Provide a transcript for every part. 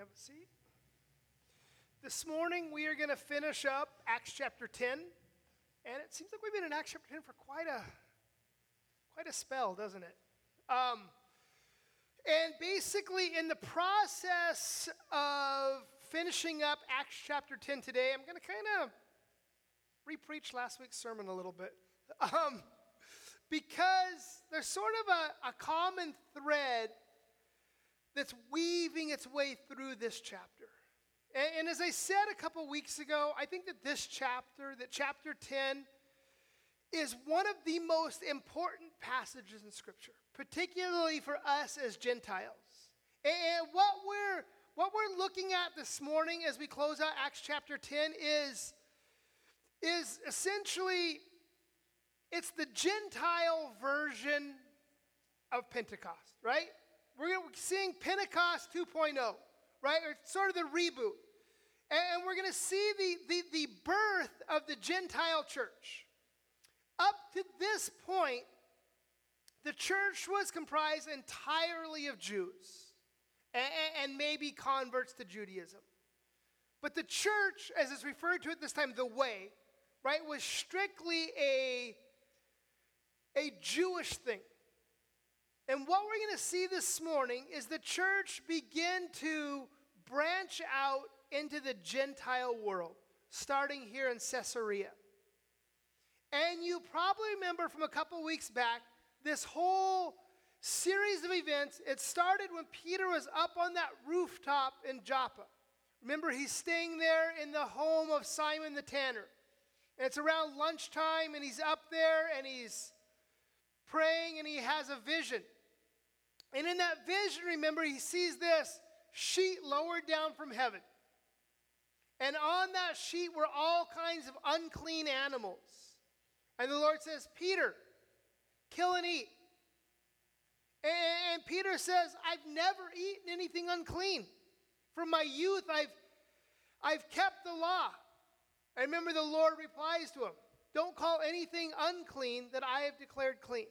have a seat. This morning we are going to finish up Acts chapter 10. And it seems like we've been in Acts chapter 10 for quite a quite a spell, doesn't it? Um, and basically, in the process of finishing up Acts chapter 10 today, I'm going to kind of repreach last week's sermon a little bit. Um, because there's sort of a, a common thread that's weaving its way through this chapter. And, and as I said a couple weeks ago, I think that this chapter, that chapter 10, is one of the most important passages in Scripture, particularly for us as Gentiles. And what we're what we're looking at this morning as we close out Acts chapter 10 is, is essentially it's the Gentile version of Pentecost, right? We're seeing Pentecost 2.0, right? Or sort of the reboot. And we're going to see the, the, the birth of the Gentile church. Up to this point, the church was comprised entirely of Jews and, and maybe converts to Judaism. But the church, as it's referred to at this time, the way, right, was strictly a, a Jewish thing. And what we're going to see this morning is the church begin to branch out into the Gentile world, starting here in Caesarea. And you probably remember from a couple weeks back this whole series of events. It started when Peter was up on that rooftop in Joppa. Remember, he's staying there in the home of Simon the tanner. And it's around lunchtime, and he's up there and he's praying and he has a vision. And in that vision, remember, he sees this sheet lowered down from heaven. And on that sheet were all kinds of unclean animals. And the Lord says, Peter, kill and eat. And Peter says, I've never eaten anything unclean. From my youth, I've, I've kept the law. I remember the Lord replies to him, Don't call anything unclean that I have declared clean.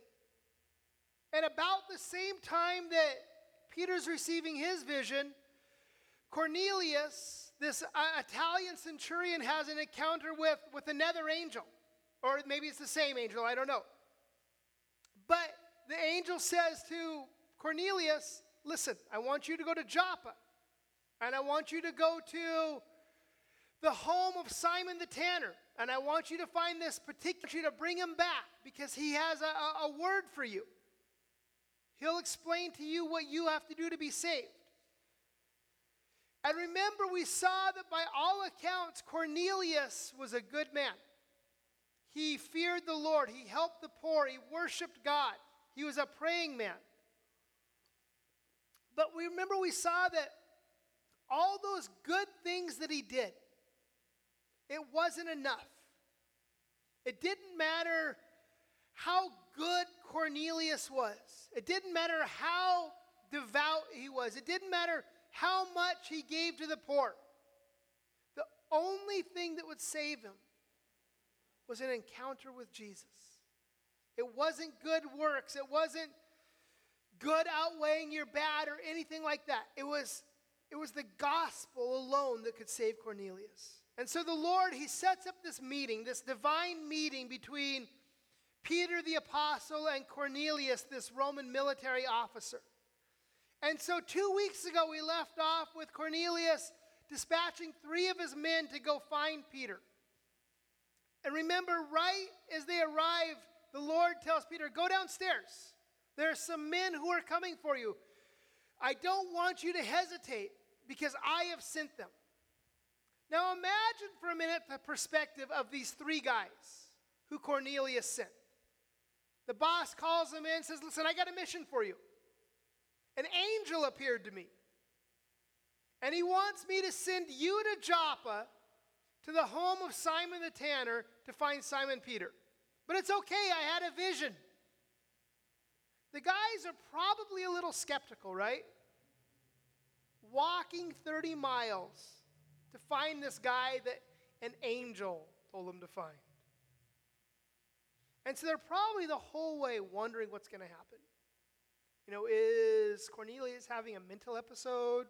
And about the same time that Peter's receiving his vision, Cornelius, this uh, Italian centurion, has an encounter with, with another angel. Or maybe it's the same angel, I don't know. But the angel says to Cornelius, Listen, I want you to go to Joppa, and I want you to go to the home of Simon the tanner, and I want you to find this particular, you to bring him back because he has a, a, a word for you. He'll explain to you what you have to do to be saved. And remember, we saw that by all accounts, Cornelius was a good man. He feared the Lord, he helped the poor, he worshiped God, he was a praying man. But we remember we saw that all those good things that he did, it wasn't enough. It didn't matter how good Cornelius was. It didn't matter how devout he was. It didn't matter how much he gave to the poor. The only thing that would save him was an encounter with Jesus. It wasn't good works. It wasn't good outweighing your bad or anything like that. It was, it was the gospel alone that could save Cornelius. And so the Lord, He sets up this meeting, this divine meeting between Peter the apostle and Cornelius, this Roman military officer. And so, two weeks ago, we left off with Cornelius dispatching three of his men to go find Peter. And remember, right as they arrive, the Lord tells Peter, Go downstairs. There are some men who are coming for you. I don't want you to hesitate because I have sent them. Now, imagine for a minute the perspective of these three guys who Cornelius sent. The boss calls him in and says, Listen, I got a mission for you. An angel appeared to me. And he wants me to send you to Joppa to the home of Simon the tanner to find Simon Peter. But it's okay, I had a vision. The guys are probably a little skeptical, right? Walking 30 miles to find this guy that an angel told them to find. And so they're probably the whole way wondering what's going to happen. You know, is Cornelius having a mental episode?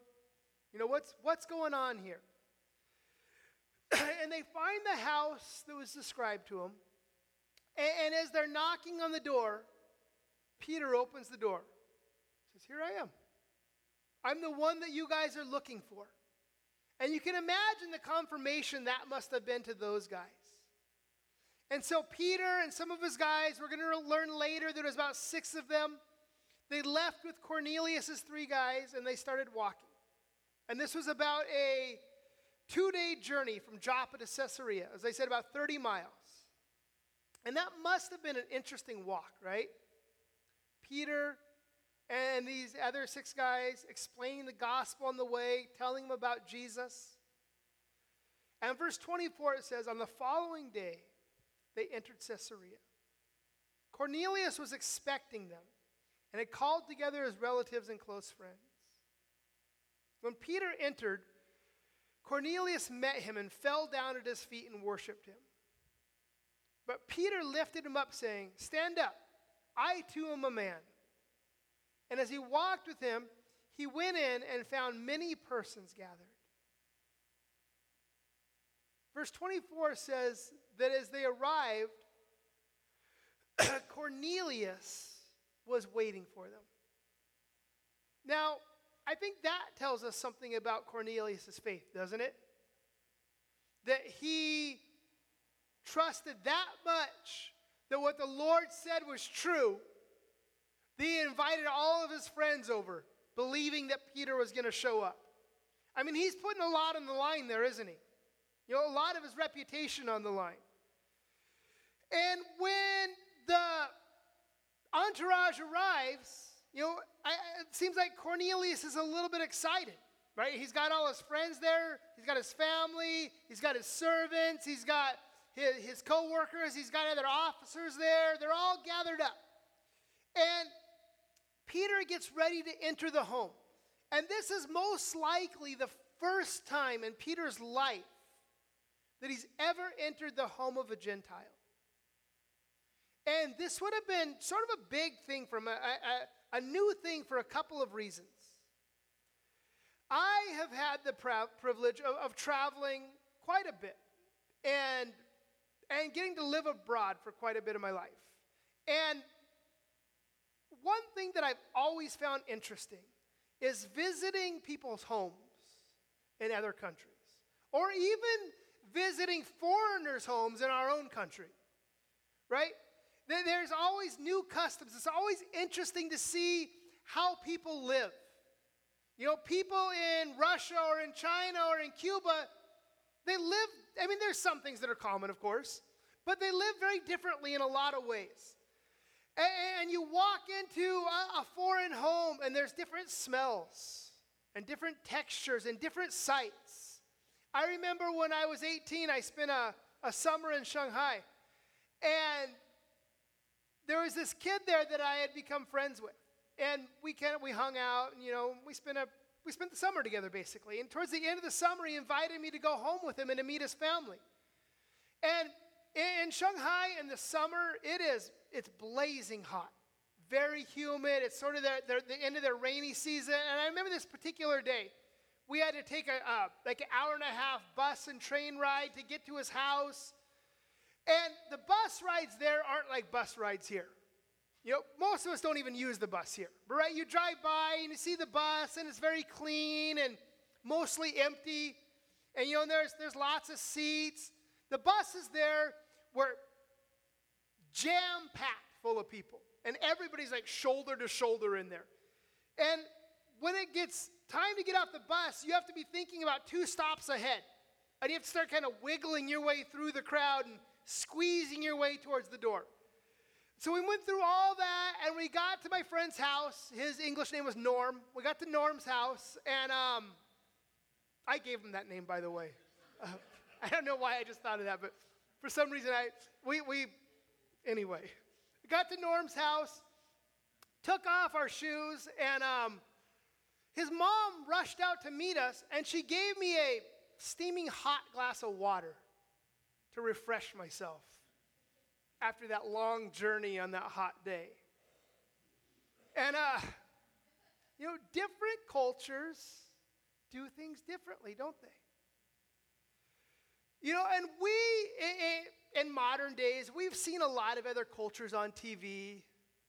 You know, what's, what's going on here? and they find the house that was described to them. And, and as they're knocking on the door, Peter opens the door. Says, Here I am. I'm the one that you guys are looking for. And you can imagine the confirmation that must have been to those guys. And so Peter and some of his guys, we're going to learn later there was about six of them. They left with Cornelius's three guys and they started walking. And this was about a two-day journey from Joppa to Caesarea. As I said, about 30 miles. And that must have been an interesting walk, right? Peter and these other six guys explaining the gospel on the way, telling them about Jesus. And verse 24 it says, On the following day, they entered Caesarea. Cornelius was expecting them and had called together his relatives and close friends. When Peter entered, Cornelius met him and fell down at his feet and worshiped him. But Peter lifted him up, saying, Stand up, I too am a man. And as he walked with him, he went in and found many persons gathered. Verse 24 says that as they arrived, Cornelius was waiting for them. Now, I think that tells us something about Cornelius' faith, doesn't it? That he trusted that much that what the Lord said was true he invited all of his friends over, believing that Peter was going to show up. I mean, he's putting a lot on the line there, isn't he? You know, a lot of his reputation on the line. And when the entourage arrives, you know, I, it seems like Cornelius is a little bit excited, right? He's got all his friends there, he's got his family, he's got his servants, he's got his, his co workers, he's got other officers there. They're all gathered up. And Peter gets ready to enter the home. And this is most likely the first time in Peter's life that he's ever entered the home of a Gentile. And this would have been sort of a big thing from a, a, a new thing for a couple of reasons. I have had the privilege of, of traveling quite a bit and, and getting to live abroad for quite a bit of my life. And one thing that I've always found interesting is visiting people's homes in other countries, or even visiting foreigners' homes in our own country, right? There's always new customs. It's always interesting to see how people live. You know, people in Russia or in China or in Cuba, they live, I mean, there's some things that are common, of course, but they live very differently in a lot of ways. And you walk into a foreign home, and there's different smells, and different textures, and different sights. I remember when I was 18, I spent a, a summer in Shanghai. And there was this kid there that I had become friends with. And we kind of we hung out, and you know, we spent a we spent the summer together basically. And towards the end of the summer, he invited me to go home with him and to meet his family. And in Shanghai in the summer, it is it's blazing hot, very humid. It's sort of the, the, the end of their rainy season. And I remember this particular day, we had to take a uh, like an hour and a half bus and train ride to get to his house. And the bus rides there aren't like bus rides here. You know, most of us don't even use the bus here. But right, you drive by and you see the bus and it's very clean and mostly empty. And you know, there's there's lots of seats. The bus is there were jam packed full of people, and everybody's like shoulder to shoulder in there. And when it gets time to get off the bus, you have to be thinking about two stops ahead. And you have to start kind of wiggling your way through the crowd and squeezing your way towards the door. So we went through all that, and we got to my friend's house. His English name was Norm. We got to Norm's house, and um, I gave him that name, by the way. Uh, I don't know why I just thought of that, but for some reason, I we we anyway. We got to Norm's house, took off our shoes, and um, his mom rushed out to meet us, and she gave me a steaming hot glass of water to refresh myself after that long journey on that hot day. And uh, you know, different cultures do things differently, don't they? You know, and we, in, in modern days, we've seen a lot of other cultures on TV.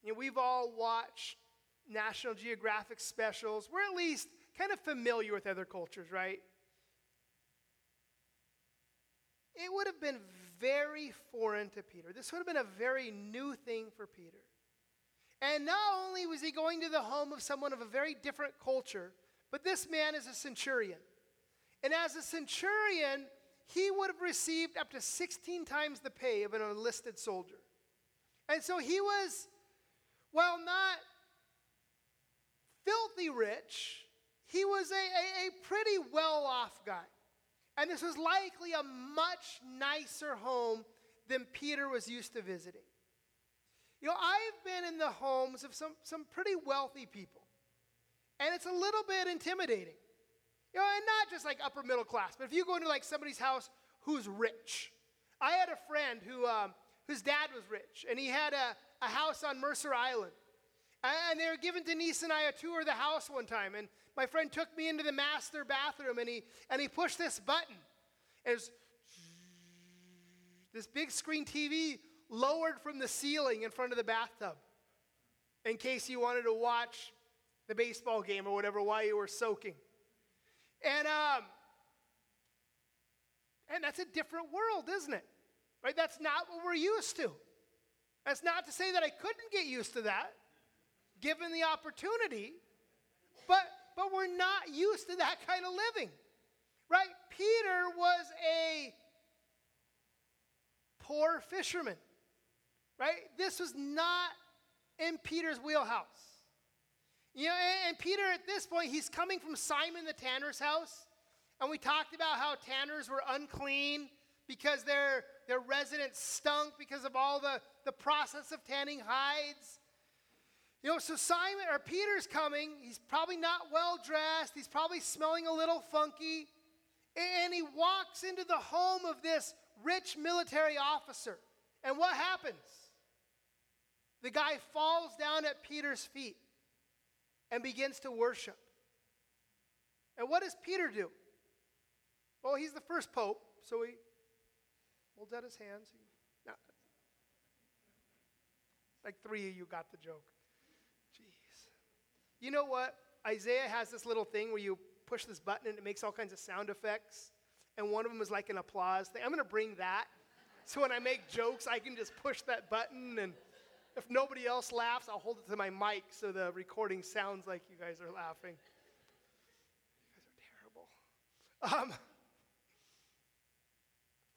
You know, we've all watched National Geographic specials. We're at least kind of familiar with other cultures, right? It would have been very foreign to Peter. This would have been a very new thing for Peter. And not only was he going to the home of someone of a very different culture, but this man is a centurion. And as a centurion, he would have received up to 16 times the pay of an enlisted soldier. And so he was, while not filthy rich, he was a, a, a pretty well off guy. And this was likely a much nicer home than Peter was used to visiting. You know, I've been in the homes of some, some pretty wealthy people, and it's a little bit intimidating. You know, and not just like upper middle class, but if you go into like somebody's house who's rich. I had a friend who, um, whose dad was rich, and he had a, a house on Mercer Island. And they were giving Denise and I a tour of the house one time, and my friend took me into the master bathroom, and he, and he pushed this button. And was this big screen TV lowered from the ceiling in front of the bathtub in case you wanted to watch the baseball game or whatever while you were soaking. And, um, and that's a different world, isn't it? Right? That's not what we're used to. That's not to say that I couldn't get used to that, given the opportunity, but, but we're not used to that kind of living. Right? Peter was a poor fisherman. Right? This was not in Peter's wheelhouse. You know, and, and Peter at this point, he's coming from Simon the tanner's house. And we talked about how tanners were unclean because their, their residence stunk because of all the, the process of tanning hides. You know, so Simon or Peter's coming. He's probably not well dressed. He's probably smelling a little funky. And he walks into the home of this rich military officer. And what happens? The guy falls down at Peter's feet and begins to worship. And what does Peter do? Well, he's the first pope, so he holds out his hands. Like three of you got the joke. You know what? Isaiah has this little thing where you push this button and it makes all kinds of sound effects. And one of them is like an applause thing. I'm going to bring that. So when I make jokes, I can just push that button. And if nobody else laughs, I'll hold it to my mic so the recording sounds like you guys are laughing. You guys are terrible. Um,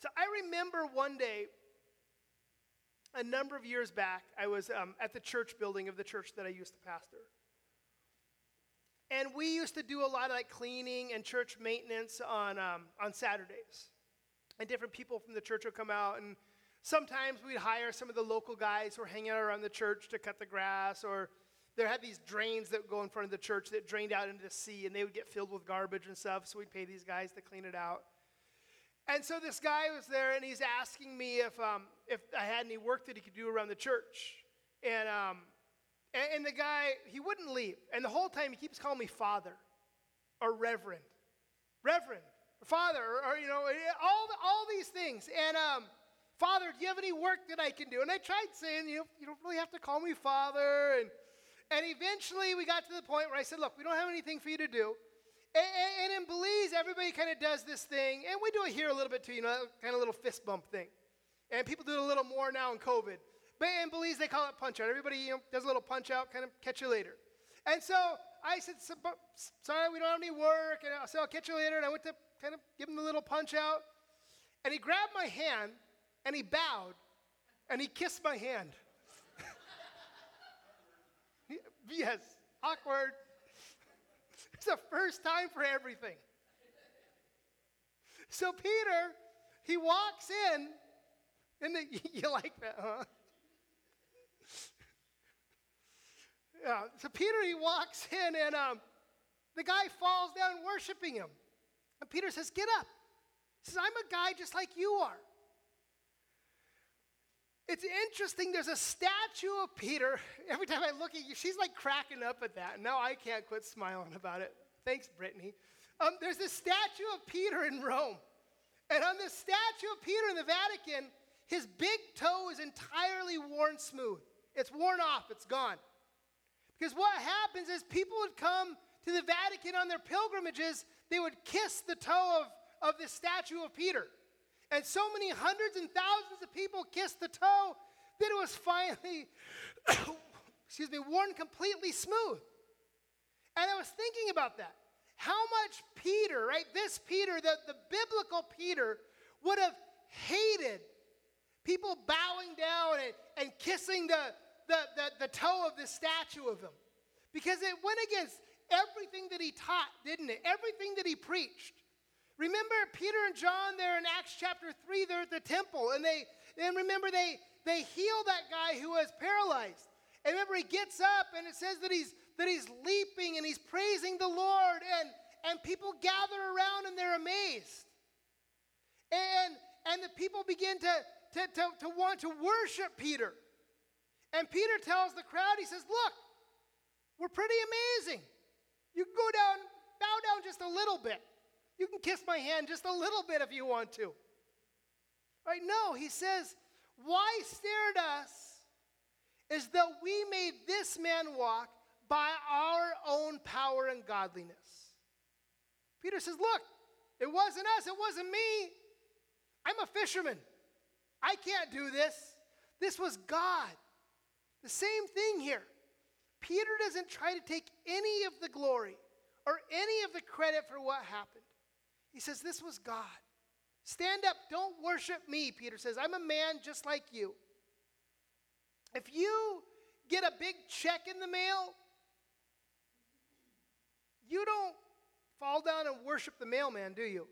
so I remember one day, a number of years back, I was um, at the church building of the church that I used to pastor. And we used to do a lot of like cleaning and church maintenance on, um, on Saturdays. And different people from the church would come out, and sometimes we'd hire some of the local guys who were hanging out around the church to cut the grass, or there had these drains that would go in front of the church that drained out into the sea, and they would get filled with garbage and stuff, so we'd pay these guys to clean it out. And so this guy was there, and he's asking me if, um, if I had any work that he could do around the church. And, um, and, and, the guy, he wouldn't leave. And the whole time, he keeps calling me father or reverend. Reverend, or father, or, or, you know, all, the, all these things. And um, father, do you have any work that I can do? And I tried saying, you, know, you don't really have to call me father. And, and eventually, we got to the point where I said, look, we don't have anything for you to do. And, and in Belize, everybody kind of does this thing, and we do it here a little bit too, you know, kind of little fist bump thing. And people do it a little more now in COVID. But in Belize, they call it punch out. Everybody you know, does a little punch out, kind of catch you later. And so I said, sorry, we don't have any work. And I said, I'll catch you later. And I went to kind of give him the little punch out. And he grabbed my hand, and he bowed, and he kissed my hand. yes, awkward. It's the first time for everything. So Peter, he walks in, and the, you like that, huh? Yeah. So Peter, he walks in, and um, the guy falls down worshiping him. And Peter says, Get up. He says, I'm a guy just like you are. It's interesting, there's a statue of Peter. Every time I look at you, she's like cracking up at that. Now I can't quit smiling about it. Thanks, Brittany. Um, there's a statue of Peter in Rome. And on the statue of Peter in the Vatican, his big toe is entirely worn smooth. It's worn off, it's gone. Because what happens is people would come to the Vatican on their pilgrimages, they would kiss the toe of, of the statue of Peter. And so many hundreds and thousands of people kissed the toe that it was finally, excuse me, worn completely smooth. And I was thinking about that. How much Peter, right, this Peter, the, the biblical Peter, would have hated people bowing down and, and kissing the, the, the, the toe of the statue of him. Because it went against everything that he taught, didn't it? Everything that he preached. Remember Peter and John there in Acts chapter 3, they're at the temple, and they and remember they they heal that guy who was paralyzed. And remember he gets up and it says that he's that he's leaping and he's praising the Lord, and, and people gather around and they're amazed. And and the people begin to, to, to, to want to worship Peter. And Peter tells the crowd, he says, Look, we're pretty amazing. You can go down, bow down just a little bit. You can kiss my hand just a little bit if you want to. Right? No, he says, Why stare at us as though we made this man walk by our own power and godliness? Peter says, Look, it wasn't us, it wasn't me. I'm a fisherman. I can't do this. This was God. The same thing here. Peter doesn't try to take any of the glory or any of the credit for what happened. He says, This was God. Stand up, don't worship me, Peter says. I'm a man just like you. If you get a big check in the mail, you don't fall down and worship the mailman, do you?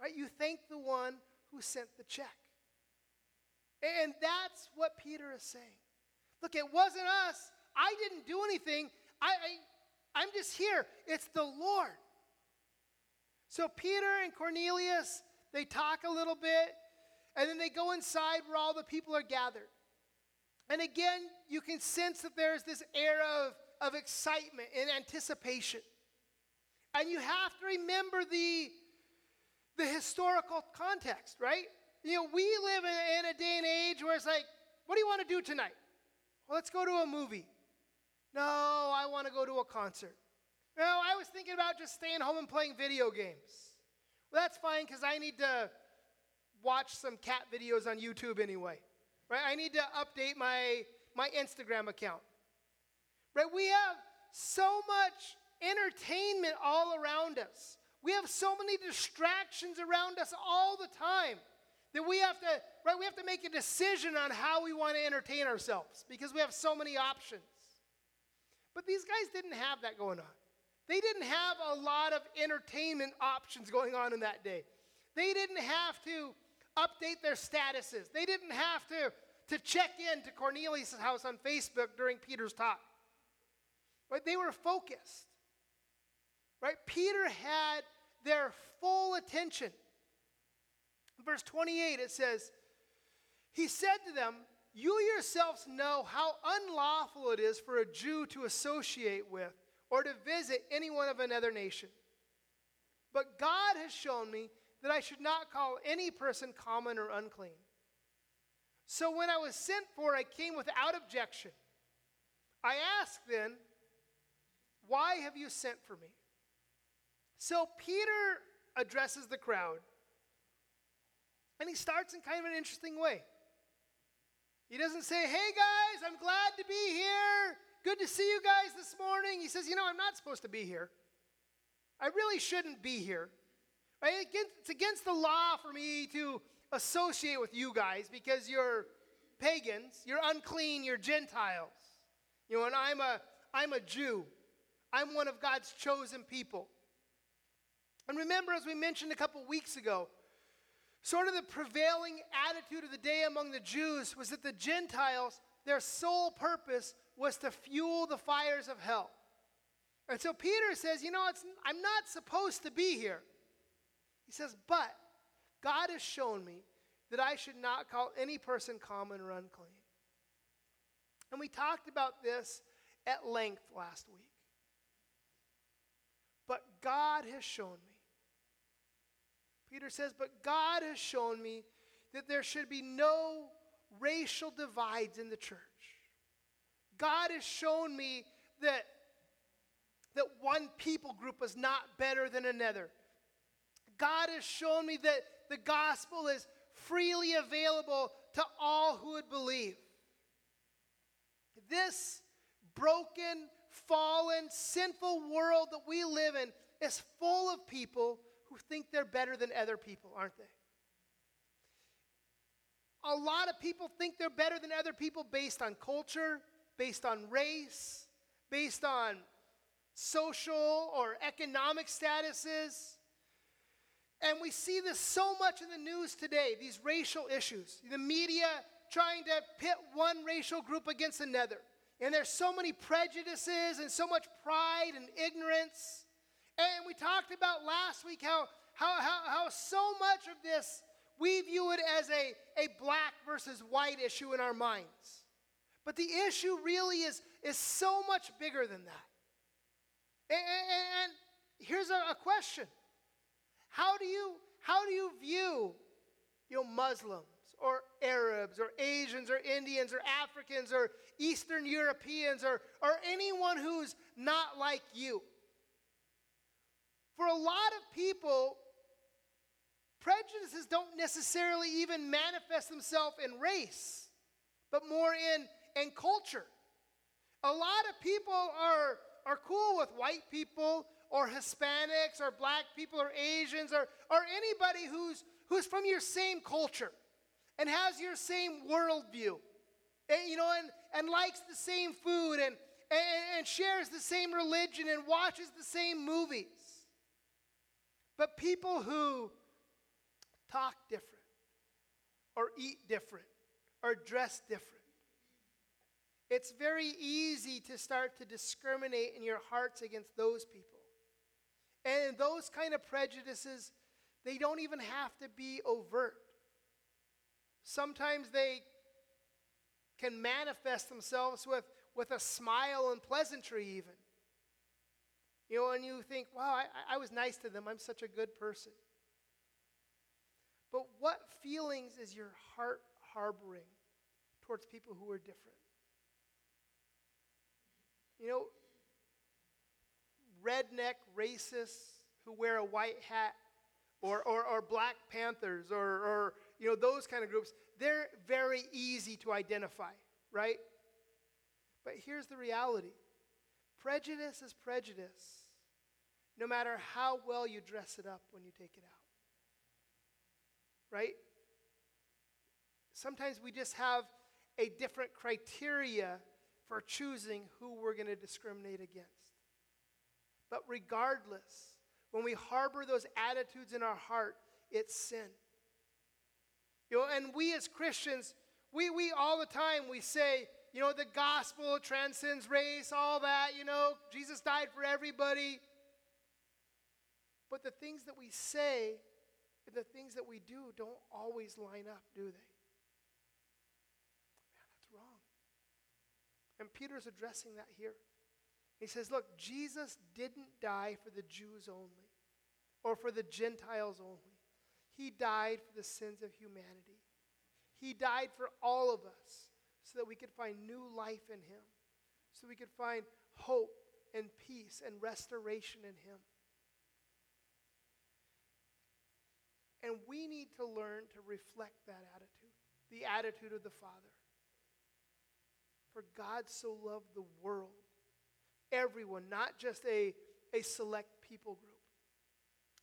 Right? You thank the one who sent the check. And that's what Peter is saying. Look, it wasn't us. I didn't do anything. I, I, I'm just here. It's the Lord. So Peter and Cornelius, they talk a little bit, and then they go inside where all the people are gathered. And again, you can sense that there's this air of, of excitement and anticipation. And you have to remember the, the historical context, right? You know, we live in, in a day and age where it's like, what do you want to do tonight? Well, let's go to a movie. No, I want to go to a concert. No, I was thinking about just staying home and playing video games. Well, that's fine because I need to watch some cat videos on YouTube anyway. Right? I need to update my, my Instagram account. Right? We have so much entertainment all around us. We have so many distractions around us all the time that we have to right we have to make a decision on how we want to entertain ourselves because we have so many options. But these guys didn't have that going on. They didn't have a lot of entertainment options going on in that day. They didn't have to update their statuses. They didn't have to to check in to cornelius' house on facebook during peter's talk. Right they were focused. Right peter had their full attention verse 28, it says, He said to them, You yourselves know how unlawful it is for a Jew to associate with or to visit anyone of another nation. But God has shown me that I should not call any person common or unclean. So when I was sent for, I came without objection. I asked then, Why have you sent for me? So Peter addresses the crowd and he starts in kind of an interesting way. He doesn't say, Hey guys, I'm glad to be here. Good to see you guys this morning. He says, You know, I'm not supposed to be here. I really shouldn't be here. Right? It's against the law for me to associate with you guys because you're pagans, you're unclean, you're Gentiles. You know, and I'm a I'm a Jew. I'm one of God's chosen people. And remember, as we mentioned a couple weeks ago, Sort of the prevailing attitude of the day among the Jews was that the Gentiles, their sole purpose was to fuel the fires of hell. And so Peter says, You know, I'm not supposed to be here. He says, But God has shown me that I should not call any person common or unclean. And we talked about this at length last week. But God has shown me. Peter says, But God has shown me that there should be no racial divides in the church. God has shown me that, that one people group is not better than another. God has shown me that the gospel is freely available to all who would believe. This broken, fallen, sinful world that we live in is full of people who think they're better than other people, aren't they? A lot of people think they're better than other people based on culture, based on race, based on social or economic statuses. And we see this so much in the news today, these racial issues. The media trying to pit one racial group against another. And there's so many prejudices and so much pride and ignorance. And we talked about last week how, how, how, how so much of this we view it as a, a black versus white issue in our minds. But the issue really is, is so much bigger than that. And, and, and here's a, a, question how do, you, how do you view you know, Muslims or Arabs or Asians or Indians or Africans or Eastern Europeans or, or anyone who's not like you? For a lot of people, prejudices don't necessarily even manifest themselves in race, but more in, in culture. A lot of people are, are cool with white people or Hispanics or black people or Asians or, or anybody who's, who's from your same culture and has your same worldview. And, you know, and, and likes the same food and, and, and shares the same religion and watches the same movies. But people who talk different, or eat different, or dress different. It's very easy to start to discriminate in your hearts against those people. And those kind of prejudices, they don't even have to be overt. Sometimes they can manifest themselves with, with a smile and pleasantry, even. You know, and you think, wow, I, I was nice to them. I'm such a good person. But what feelings is your heart harboring towards people who are different? You know, redneck racists who wear a white hat, or, or, or Black Panthers, or, or you know, those kind of groups, they're very easy to identify, right? But here's the reality prejudice is prejudice, no matter how well you dress it up when you take it out right? Sometimes we just have a different criteria for choosing who we're going to discriminate against. But regardless, when we harbor those attitudes in our heart, it's sin. You know, and we as Christians, we, we all the time we say, you know, the gospel transcends race, all that, you know, Jesus died for everybody. But the things that we say and the things that we do don't always line up, do they? Man, that's wrong. And Peter's addressing that here. He says, Look, Jesus didn't die for the Jews only or for the Gentiles only. He died for the sins of humanity. He died for all of us so that we could find new life in Him, so we could find hope and peace and restoration in Him. And we need to learn to reflect that attitude, the attitude of the Father. For God so loved the world, everyone, not just a, a select people group.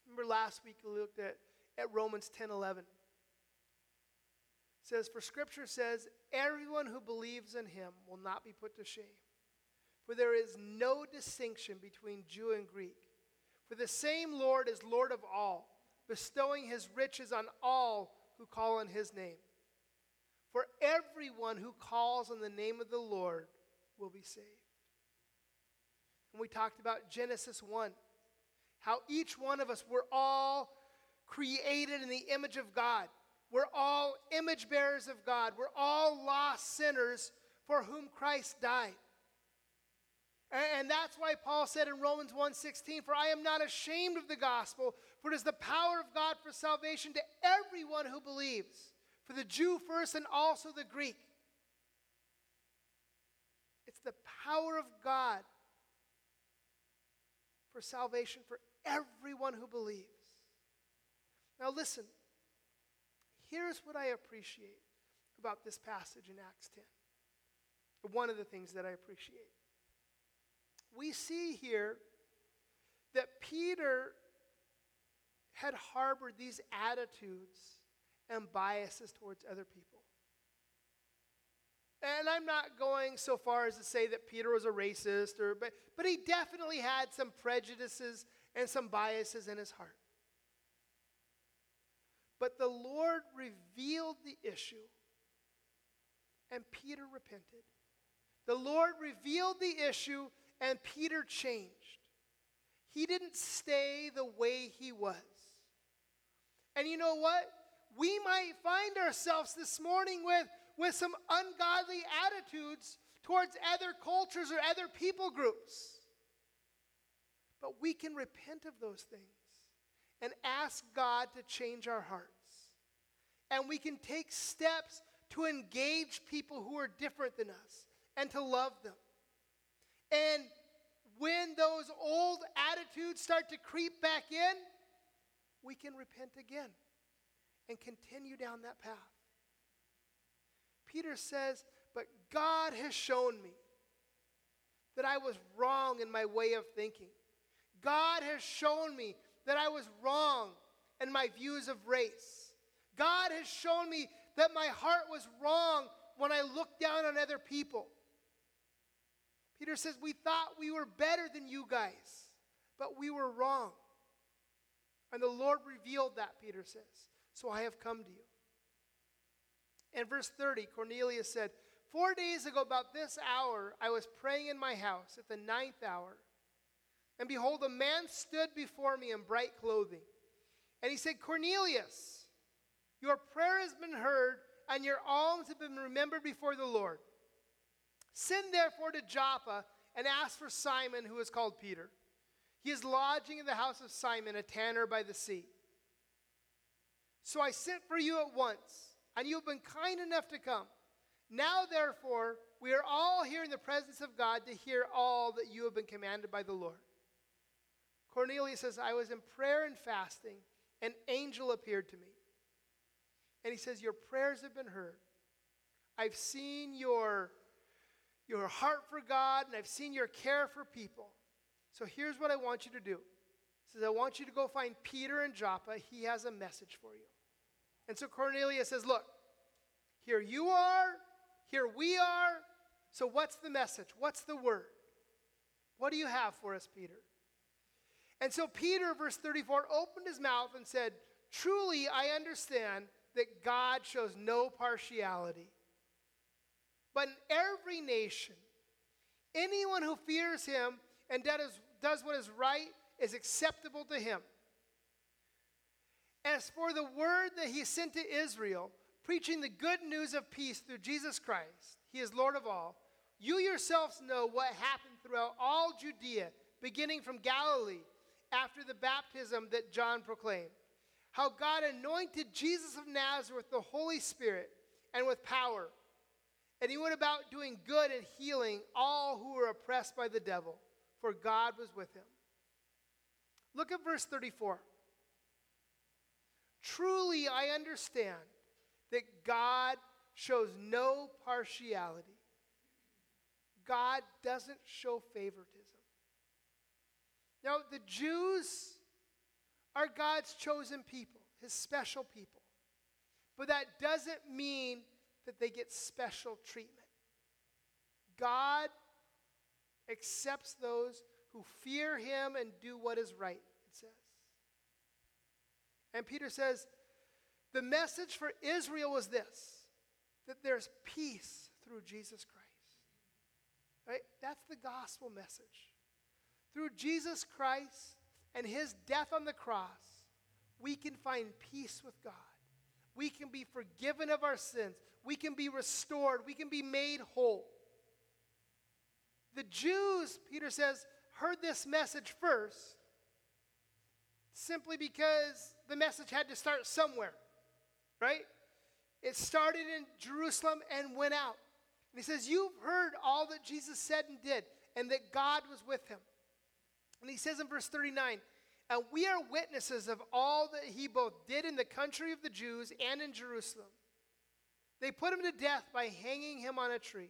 Remember last week we looked at, at Romans 10 11. It says, For scripture says, everyone who believes in him will not be put to shame. For there is no distinction between Jew and Greek. For the same Lord is Lord of all bestowing his riches on all who call on his name. For everyone who calls on the name of the Lord will be saved. And we talked about Genesis 1, how each one of us, we're all created in the image of God. We're all image bearers of God. We're all lost sinners for whom Christ died. And that's why Paul said in Romans 1:16, "For I am not ashamed of the gospel, for it is the power of God for salvation to everyone who believes, for the Jew first and also the Greek." It's the power of God for salvation for everyone who believes. Now listen. Here's what I appreciate about this passage in Acts 10. One of the things that I appreciate we see here that Peter had harbored these attitudes and biases towards other people. And I'm not going so far as to say that Peter was a racist, or, but, but he definitely had some prejudices and some biases in his heart. But the Lord revealed the issue, and Peter repented. The Lord revealed the issue, and Peter changed. He didn't stay the way he was. And you know what? We might find ourselves this morning with, with some ungodly attitudes towards other cultures or other people groups. But we can repent of those things and ask God to change our hearts. And we can take steps to engage people who are different than us and to love them. And when those old attitudes start to creep back in, we can repent again and continue down that path. Peter says, But God has shown me that I was wrong in my way of thinking. God has shown me that I was wrong in my views of race. God has shown me that my heart was wrong when I looked down on other people. Peter says, We thought we were better than you guys, but we were wrong. And the Lord revealed that, Peter says. So I have come to you. In verse 30, Cornelius said, Four days ago, about this hour, I was praying in my house at the ninth hour. And behold, a man stood before me in bright clothing. And he said, Cornelius, your prayer has been heard, and your alms have been remembered before the Lord. Send therefore to Joppa and ask for Simon, who is called Peter. He is lodging in the house of Simon, a tanner by the sea. So I sent for you at once, and you have been kind enough to come. Now, therefore, we are all here in the presence of God to hear all that you have been commanded by the Lord. Cornelius says, I was in prayer and fasting. An angel appeared to me. And he says, Your prayers have been heard. I've seen your your heart for God, and I've seen your care for people. So here's what I want you to do. He says, I want you to go find Peter in Joppa. He has a message for you. And so Cornelius says, Look, here you are, here we are. So what's the message? What's the word? What do you have for us, Peter? And so Peter, verse 34, opened his mouth and said, Truly I understand that God shows no partiality but in every nation, anyone who fears him and does, what is right is acceptable to him. As for the word that he sent to Israel, preaching the good news of peace through Jesus Christ, he is Lord of all, you yourselves know what happened throughout all Judea, beginning from Galilee after the baptism that John proclaimed. How God anointed Jesus of Nazareth with the Holy Spirit and with power and he went about doing good and healing all who were oppressed by the devil, for God was with him. Look at verse 34. Truly, I understand that God shows no partiality. God doesn't show favoritism. Now, the Jews are God's chosen people, his special people. But that doesn't mean that they get special treatment. God accepts those who fear him and do what is right, it says. And Peter says, the message for Israel was this that there's peace through Jesus Christ. Right? That's the gospel message. Through Jesus Christ and his death on the cross, we can find peace with God. We can be forgiven of our sins. We can be restored. We can be made whole. The Jews, Peter says, heard this message first simply because the message had to start somewhere, right? It started in Jerusalem and went out. And he says, You've heard all that Jesus said and did, and that God was with him. And he says in verse 39, And we are witnesses of all that he both did in the country of the Jews and in Jerusalem. They put him to death by hanging him on a tree.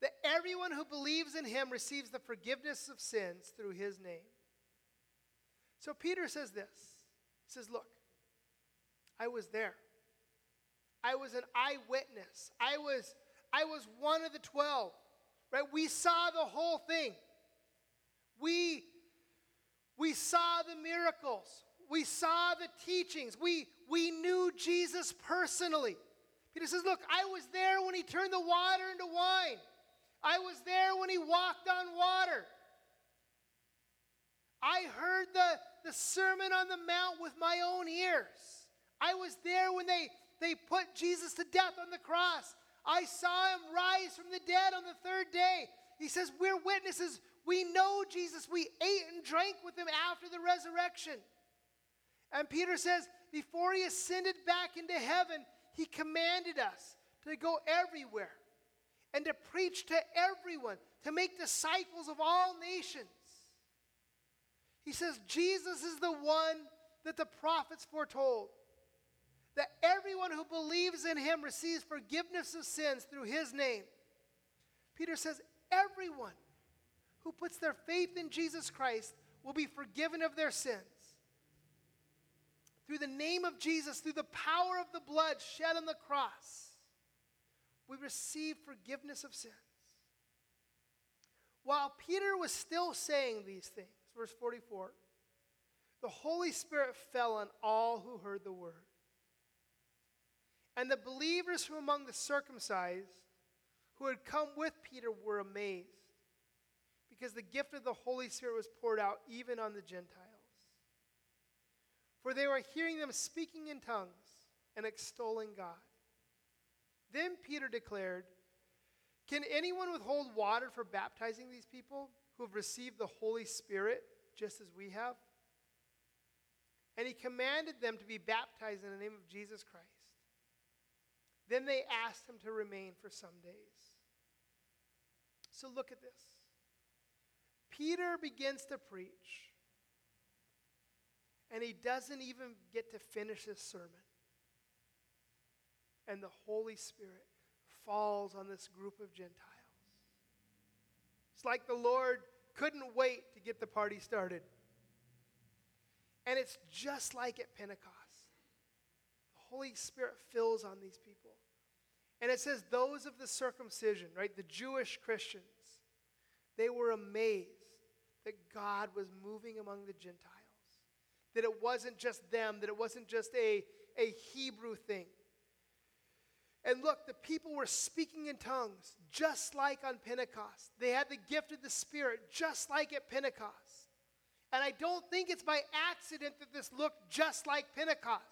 that everyone who believes in him receives the forgiveness of sins through his name. So Peter says this He says, Look, I was there. I was an eyewitness. I was, I was one of the 12. Right? We saw the whole thing. We, we saw the miracles. We saw the teachings. We, we knew Jesus personally. Peter says, Look, I was there when he turned the water into wine. I was there when he walked on water. I heard the, the Sermon on the Mount with my own ears. I was there when they, they put Jesus to death on the cross. I saw him rise from the dead on the third day. He says, We're witnesses. We know Jesus. We ate and drank with him after the resurrection. And Peter says, Before he ascended back into heaven, he commanded us to go everywhere and to preach to everyone, to make disciples of all nations. He says, Jesus is the one that the prophets foretold that everyone who believes in him receives forgiveness of sins through his name. Peter says, everyone who puts their faith in Jesus Christ will be forgiven of their sins. Through the name of Jesus, through the power of the blood shed on the cross, we receive forgiveness of sins. While Peter was still saying these things, verse 44, the Holy Spirit fell on all who heard the word. And the believers from among the circumcised who had come with Peter were amazed because the gift of the Holy Spirit was poured out even on the Gentiles. For they were hearing them speaking in tongues and extolling God. Then Peter declared, Can anyone withhold water for baptizing these people who have received the Holy Spirit just as we have? And he commanded them to be baptized in the name of Jesus Christ. Then they asked him to remain for some days. So look at this. Peter begins to preach, and he doesn't even get to finish his sermon. And the Holy Spirit falls on this group of Gentiles. It's like the Lord couldn't wait to get the party started. And it's just like at Pentecost. The Holy Spirit fills on these people. And it says, those of the circumcision, right, the Jewish Christians, they were amazed that God was moving among the Gentiles. That it wasn't just them, that it wasn't just a, a Hebrew thing. And look, the people were speaking in tongues, just like on Pentecost. They had the gift of the Spirit, just like at Pentecost. And I don't think it's by accident that this looked just like Pentecost.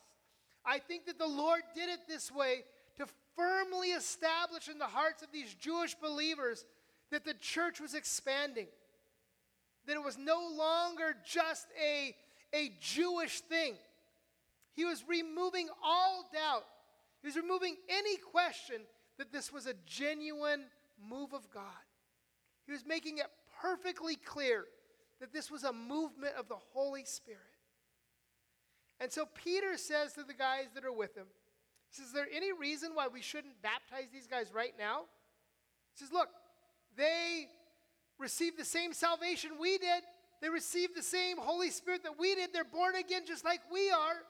I think that the Lord did it this way to firmly establish in the hearts of these Jewish believers that the church was expanding, that it was no longer just a, a Jewish thing. He was removing all doubt, he was removing any question that this was a genuine move of God. He was making it perfectly clear that this was a movement of the Holy Spirit. And so Peter says to the guys that are with him, he says, Is there any reason why we shouldn't baptize these guys right now? He says, Look, they received the same salvation we did. They received the same Holy Spirit that we did. They're born again just like we are.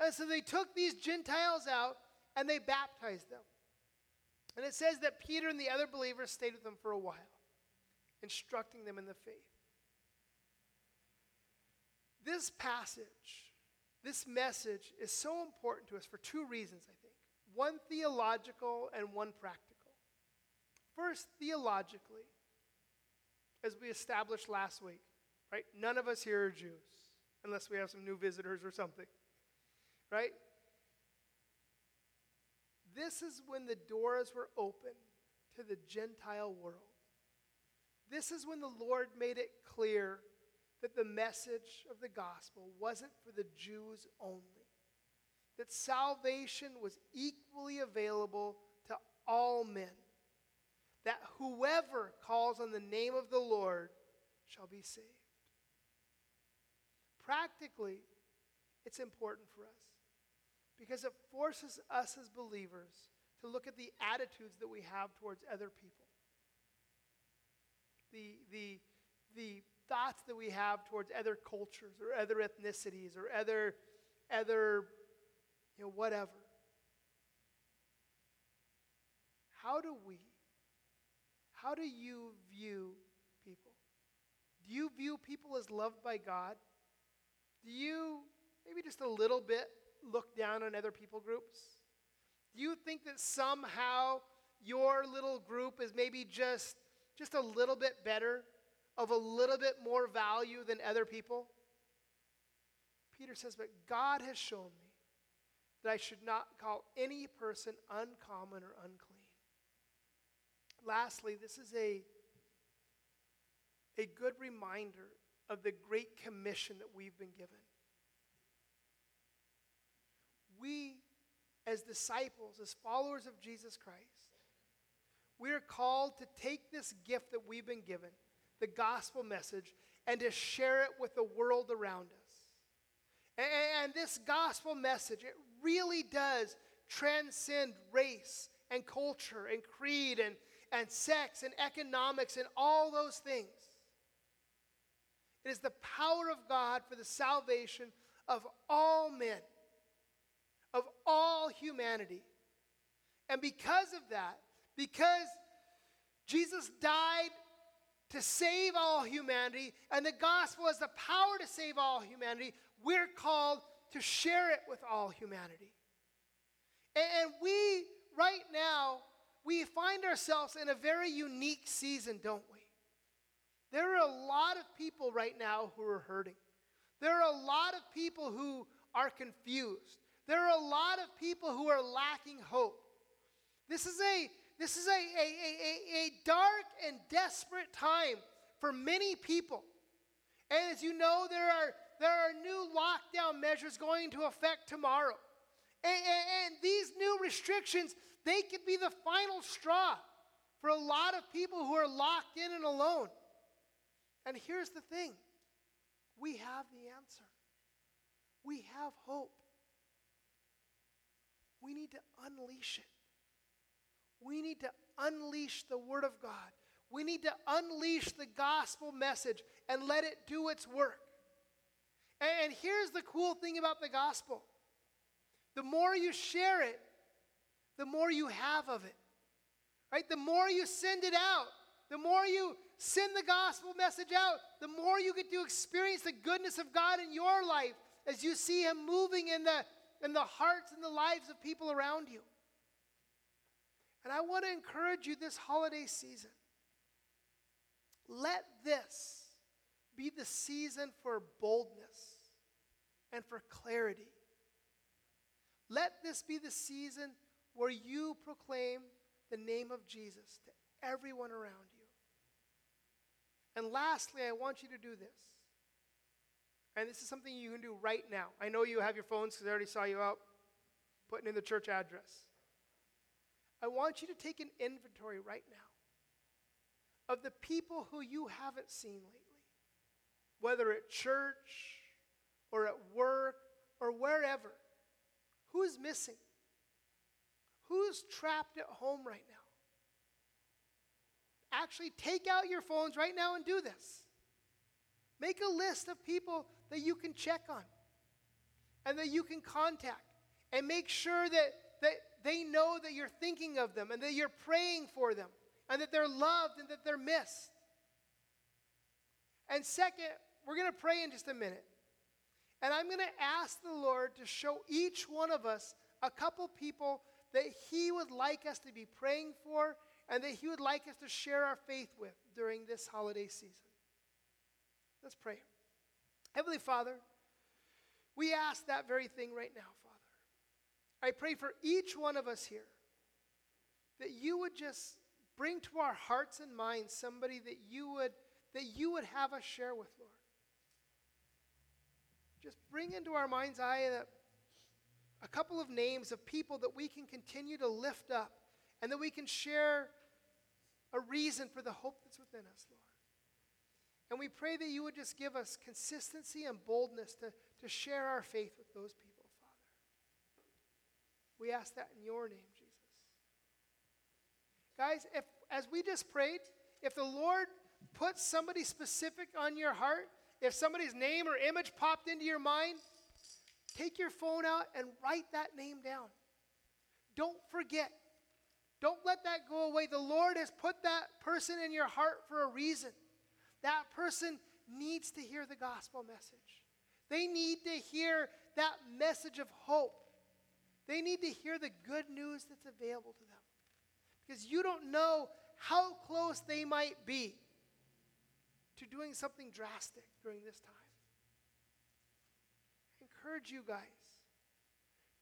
And so they took these Gentiles out and they baptized them. And it says that Peter and the other believers stayed with them for a while. instructing them in the faith. This passage, this message is so important to us for two reasons, I think one theological and one practical. First, theologically, as we established last week, right? None of us here are Jews, unless we have some new visitors or something, right? This is when the doors were open to the Gentile world. This is when the Lord made it clear that the message of the gospel wasn't for the Jews only, that salvation was equally available to all men, that whoever calls on the name of the Lord shall be saved. Practically, it's important for us because it forces us as believers to look at the attitudes that we have towards other people. The, the, the thoughts that we have towards other cultures or other ethnicities or other, other you know, whatever. How do we, how do you view people? Do you view people as loved by God? Do you, maybe just a little bit, look down on other people groups? Do you think that somehow your little group is maybe just just a little bit better, of a little bit more value than other people? Peter says, But God has shown me that I should not call any person uncommon or unclean. Lastly, this is a, a good reminder of the great commission that we've been given. We, as disciples, as followers of Jesus Christ, we are called to take this gift that we've been given, the gospel message, and to share it with the world around us. And, this gospel message, it really does transcend race and culture and creed and, and sex and economics and all those things. It is the power of God for the salvation of all men, of all humanity. And because of that, because Jesus died to save all humanity, and the gospel has the power to save all humanity, we're called to share it with all humanity. And we, right now, we find ourselves in a very unique season, don't we? There are a lot of people right now who are hurting. There are a lot of people who are confused. There are a lot of people who are lacking hope. This is a this is a, a, a, a dark and desperate time for many people. And as you know, there are, there are new lockdown measures going into effect tomorrow. And, and, and these new restrictions, they could be the final straw for a lot of people who are locked in and alone. And here's the thing we have the answer, we have hope. We need to unleash it. We need to unleash the Word of God. We need to unleash the gospel message and let it do its work. And here's the cool thing about the gospel the more you share it, the more you have of it. Right? The more you send it out, the more you send the gospel message out, the more you get to experience the goodness of God in your life as you see Him moving in the, in the hearts and the lives of people around you. And I want to encourage you this holiday season. Let this be the season for boldness and for clarity. Let this be the season where you proclaim the name of Jesus to everyone around you. And lastly, I want you to do this. And this is something you can do right now. I know you have your phones because I already saw you out putting in the church address. I want you to take an inventory right now of the people who you haven't seen lately, whether at church or at work or wherever. Who's missing? Who's trapped at home right now? Actually, take out your phones right now and do this. Make a list of people that you can check on and that you can contact and make sure that, that they know that you're thinking of them and that you're praying for them and that they're loved and that they're missed. And second, we're going to pray in just a minute. And I'm going to ask the Lord to show each one of us a couple people that He would like us to be praying for and that He would like us to share our faith with during this holiday season. Let's pray. Heavenly Father, we ask that very thing right now, Father. I pray for each one of us here that you would just bring to our hearts and minds somebody that you would that you would have us share with, Lord. Just bring into our mind's eye that a couple of names of people that we can continue to lift up and that we can share a reason for the hope that's within us, Lord. And we pray that you would just give us consistency and boldness to, to share our faith with those people, Father. We ask that in your name, Jesus. Guys, if as we just prayed, if the Lord puts somebody specific on your heart, if somebody's name or image popped into your mind, take your phone out and write that name down. Don't forget. Don't let that go away. The Lord has put that person in your heart for a reason. That person needs to hear the gospel message. They need to hear that message of hope. They need to hear the good news that's available to them. Because you don't know how close they might be to doing something drastic during this time. I encourage you guys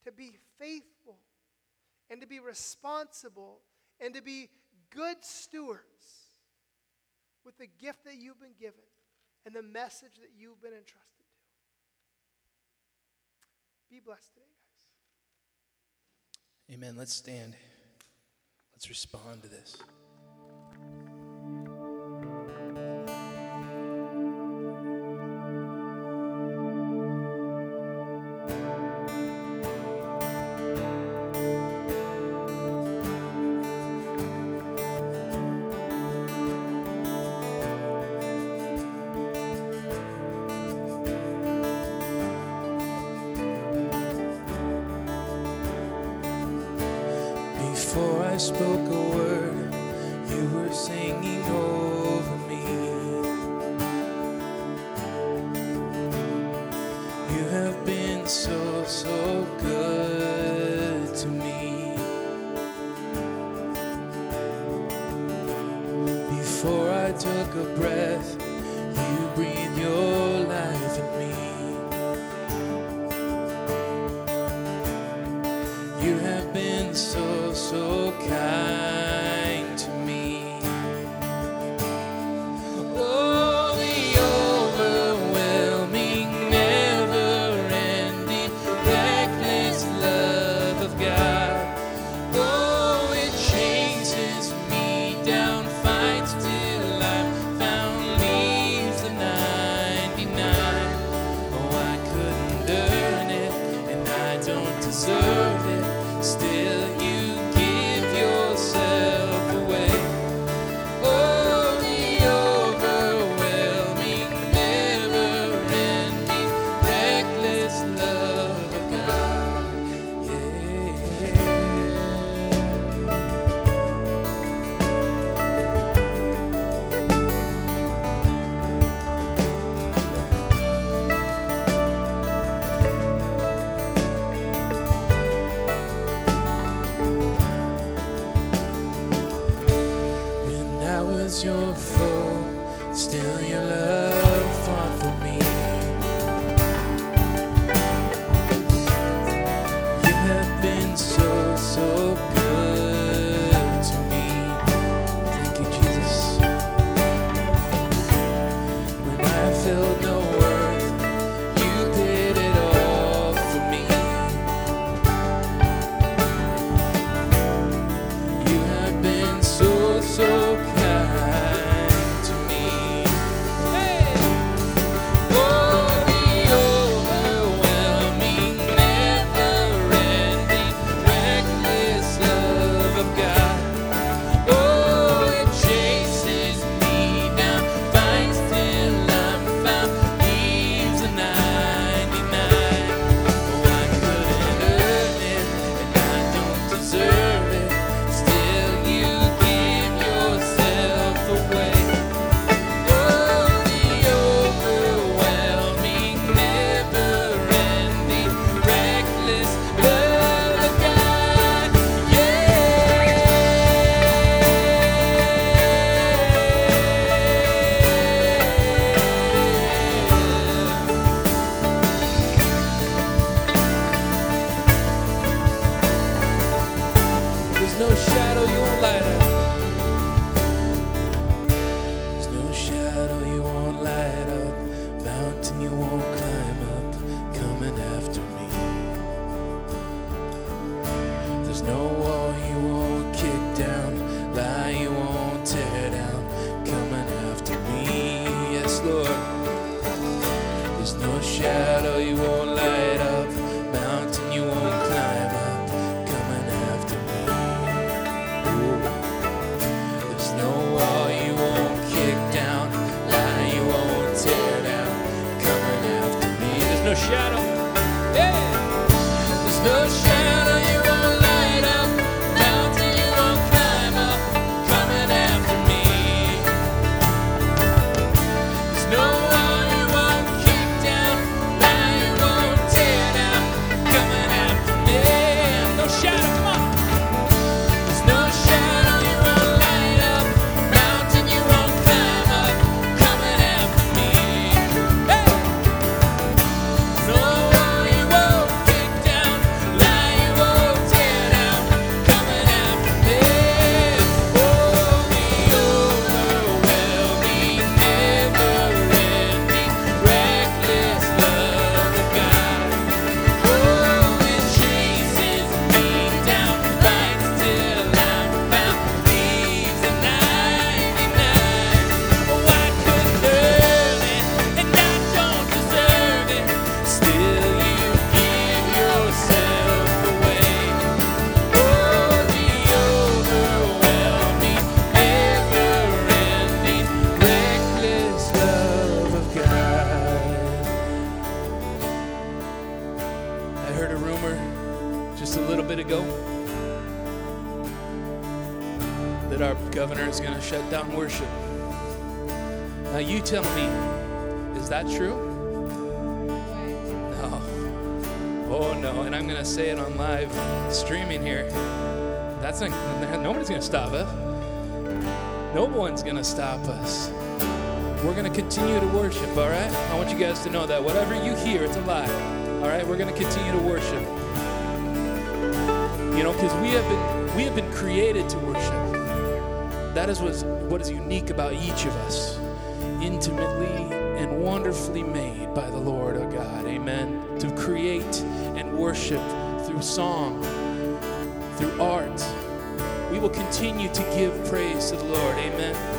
to be faithful and to be responsible and to be good stewards with the gift that you've been given and the message that you've been entrusted to. Be blessed today, guys. Amen. Let's stand. Let's respond to this. So, good to me. Before I took a breath, you breathed your want you guys to know that whatever you hear, it's a lie. All right, we're going to continue to worship. You know, because we have been we have been created to worship. That is what's, what is unique about each of us, intimately and wonderfully made by the Lord our God. Amen. To create and worship through song, through art. We will continue to give praise to the Lord. Amen.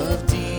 Of deep,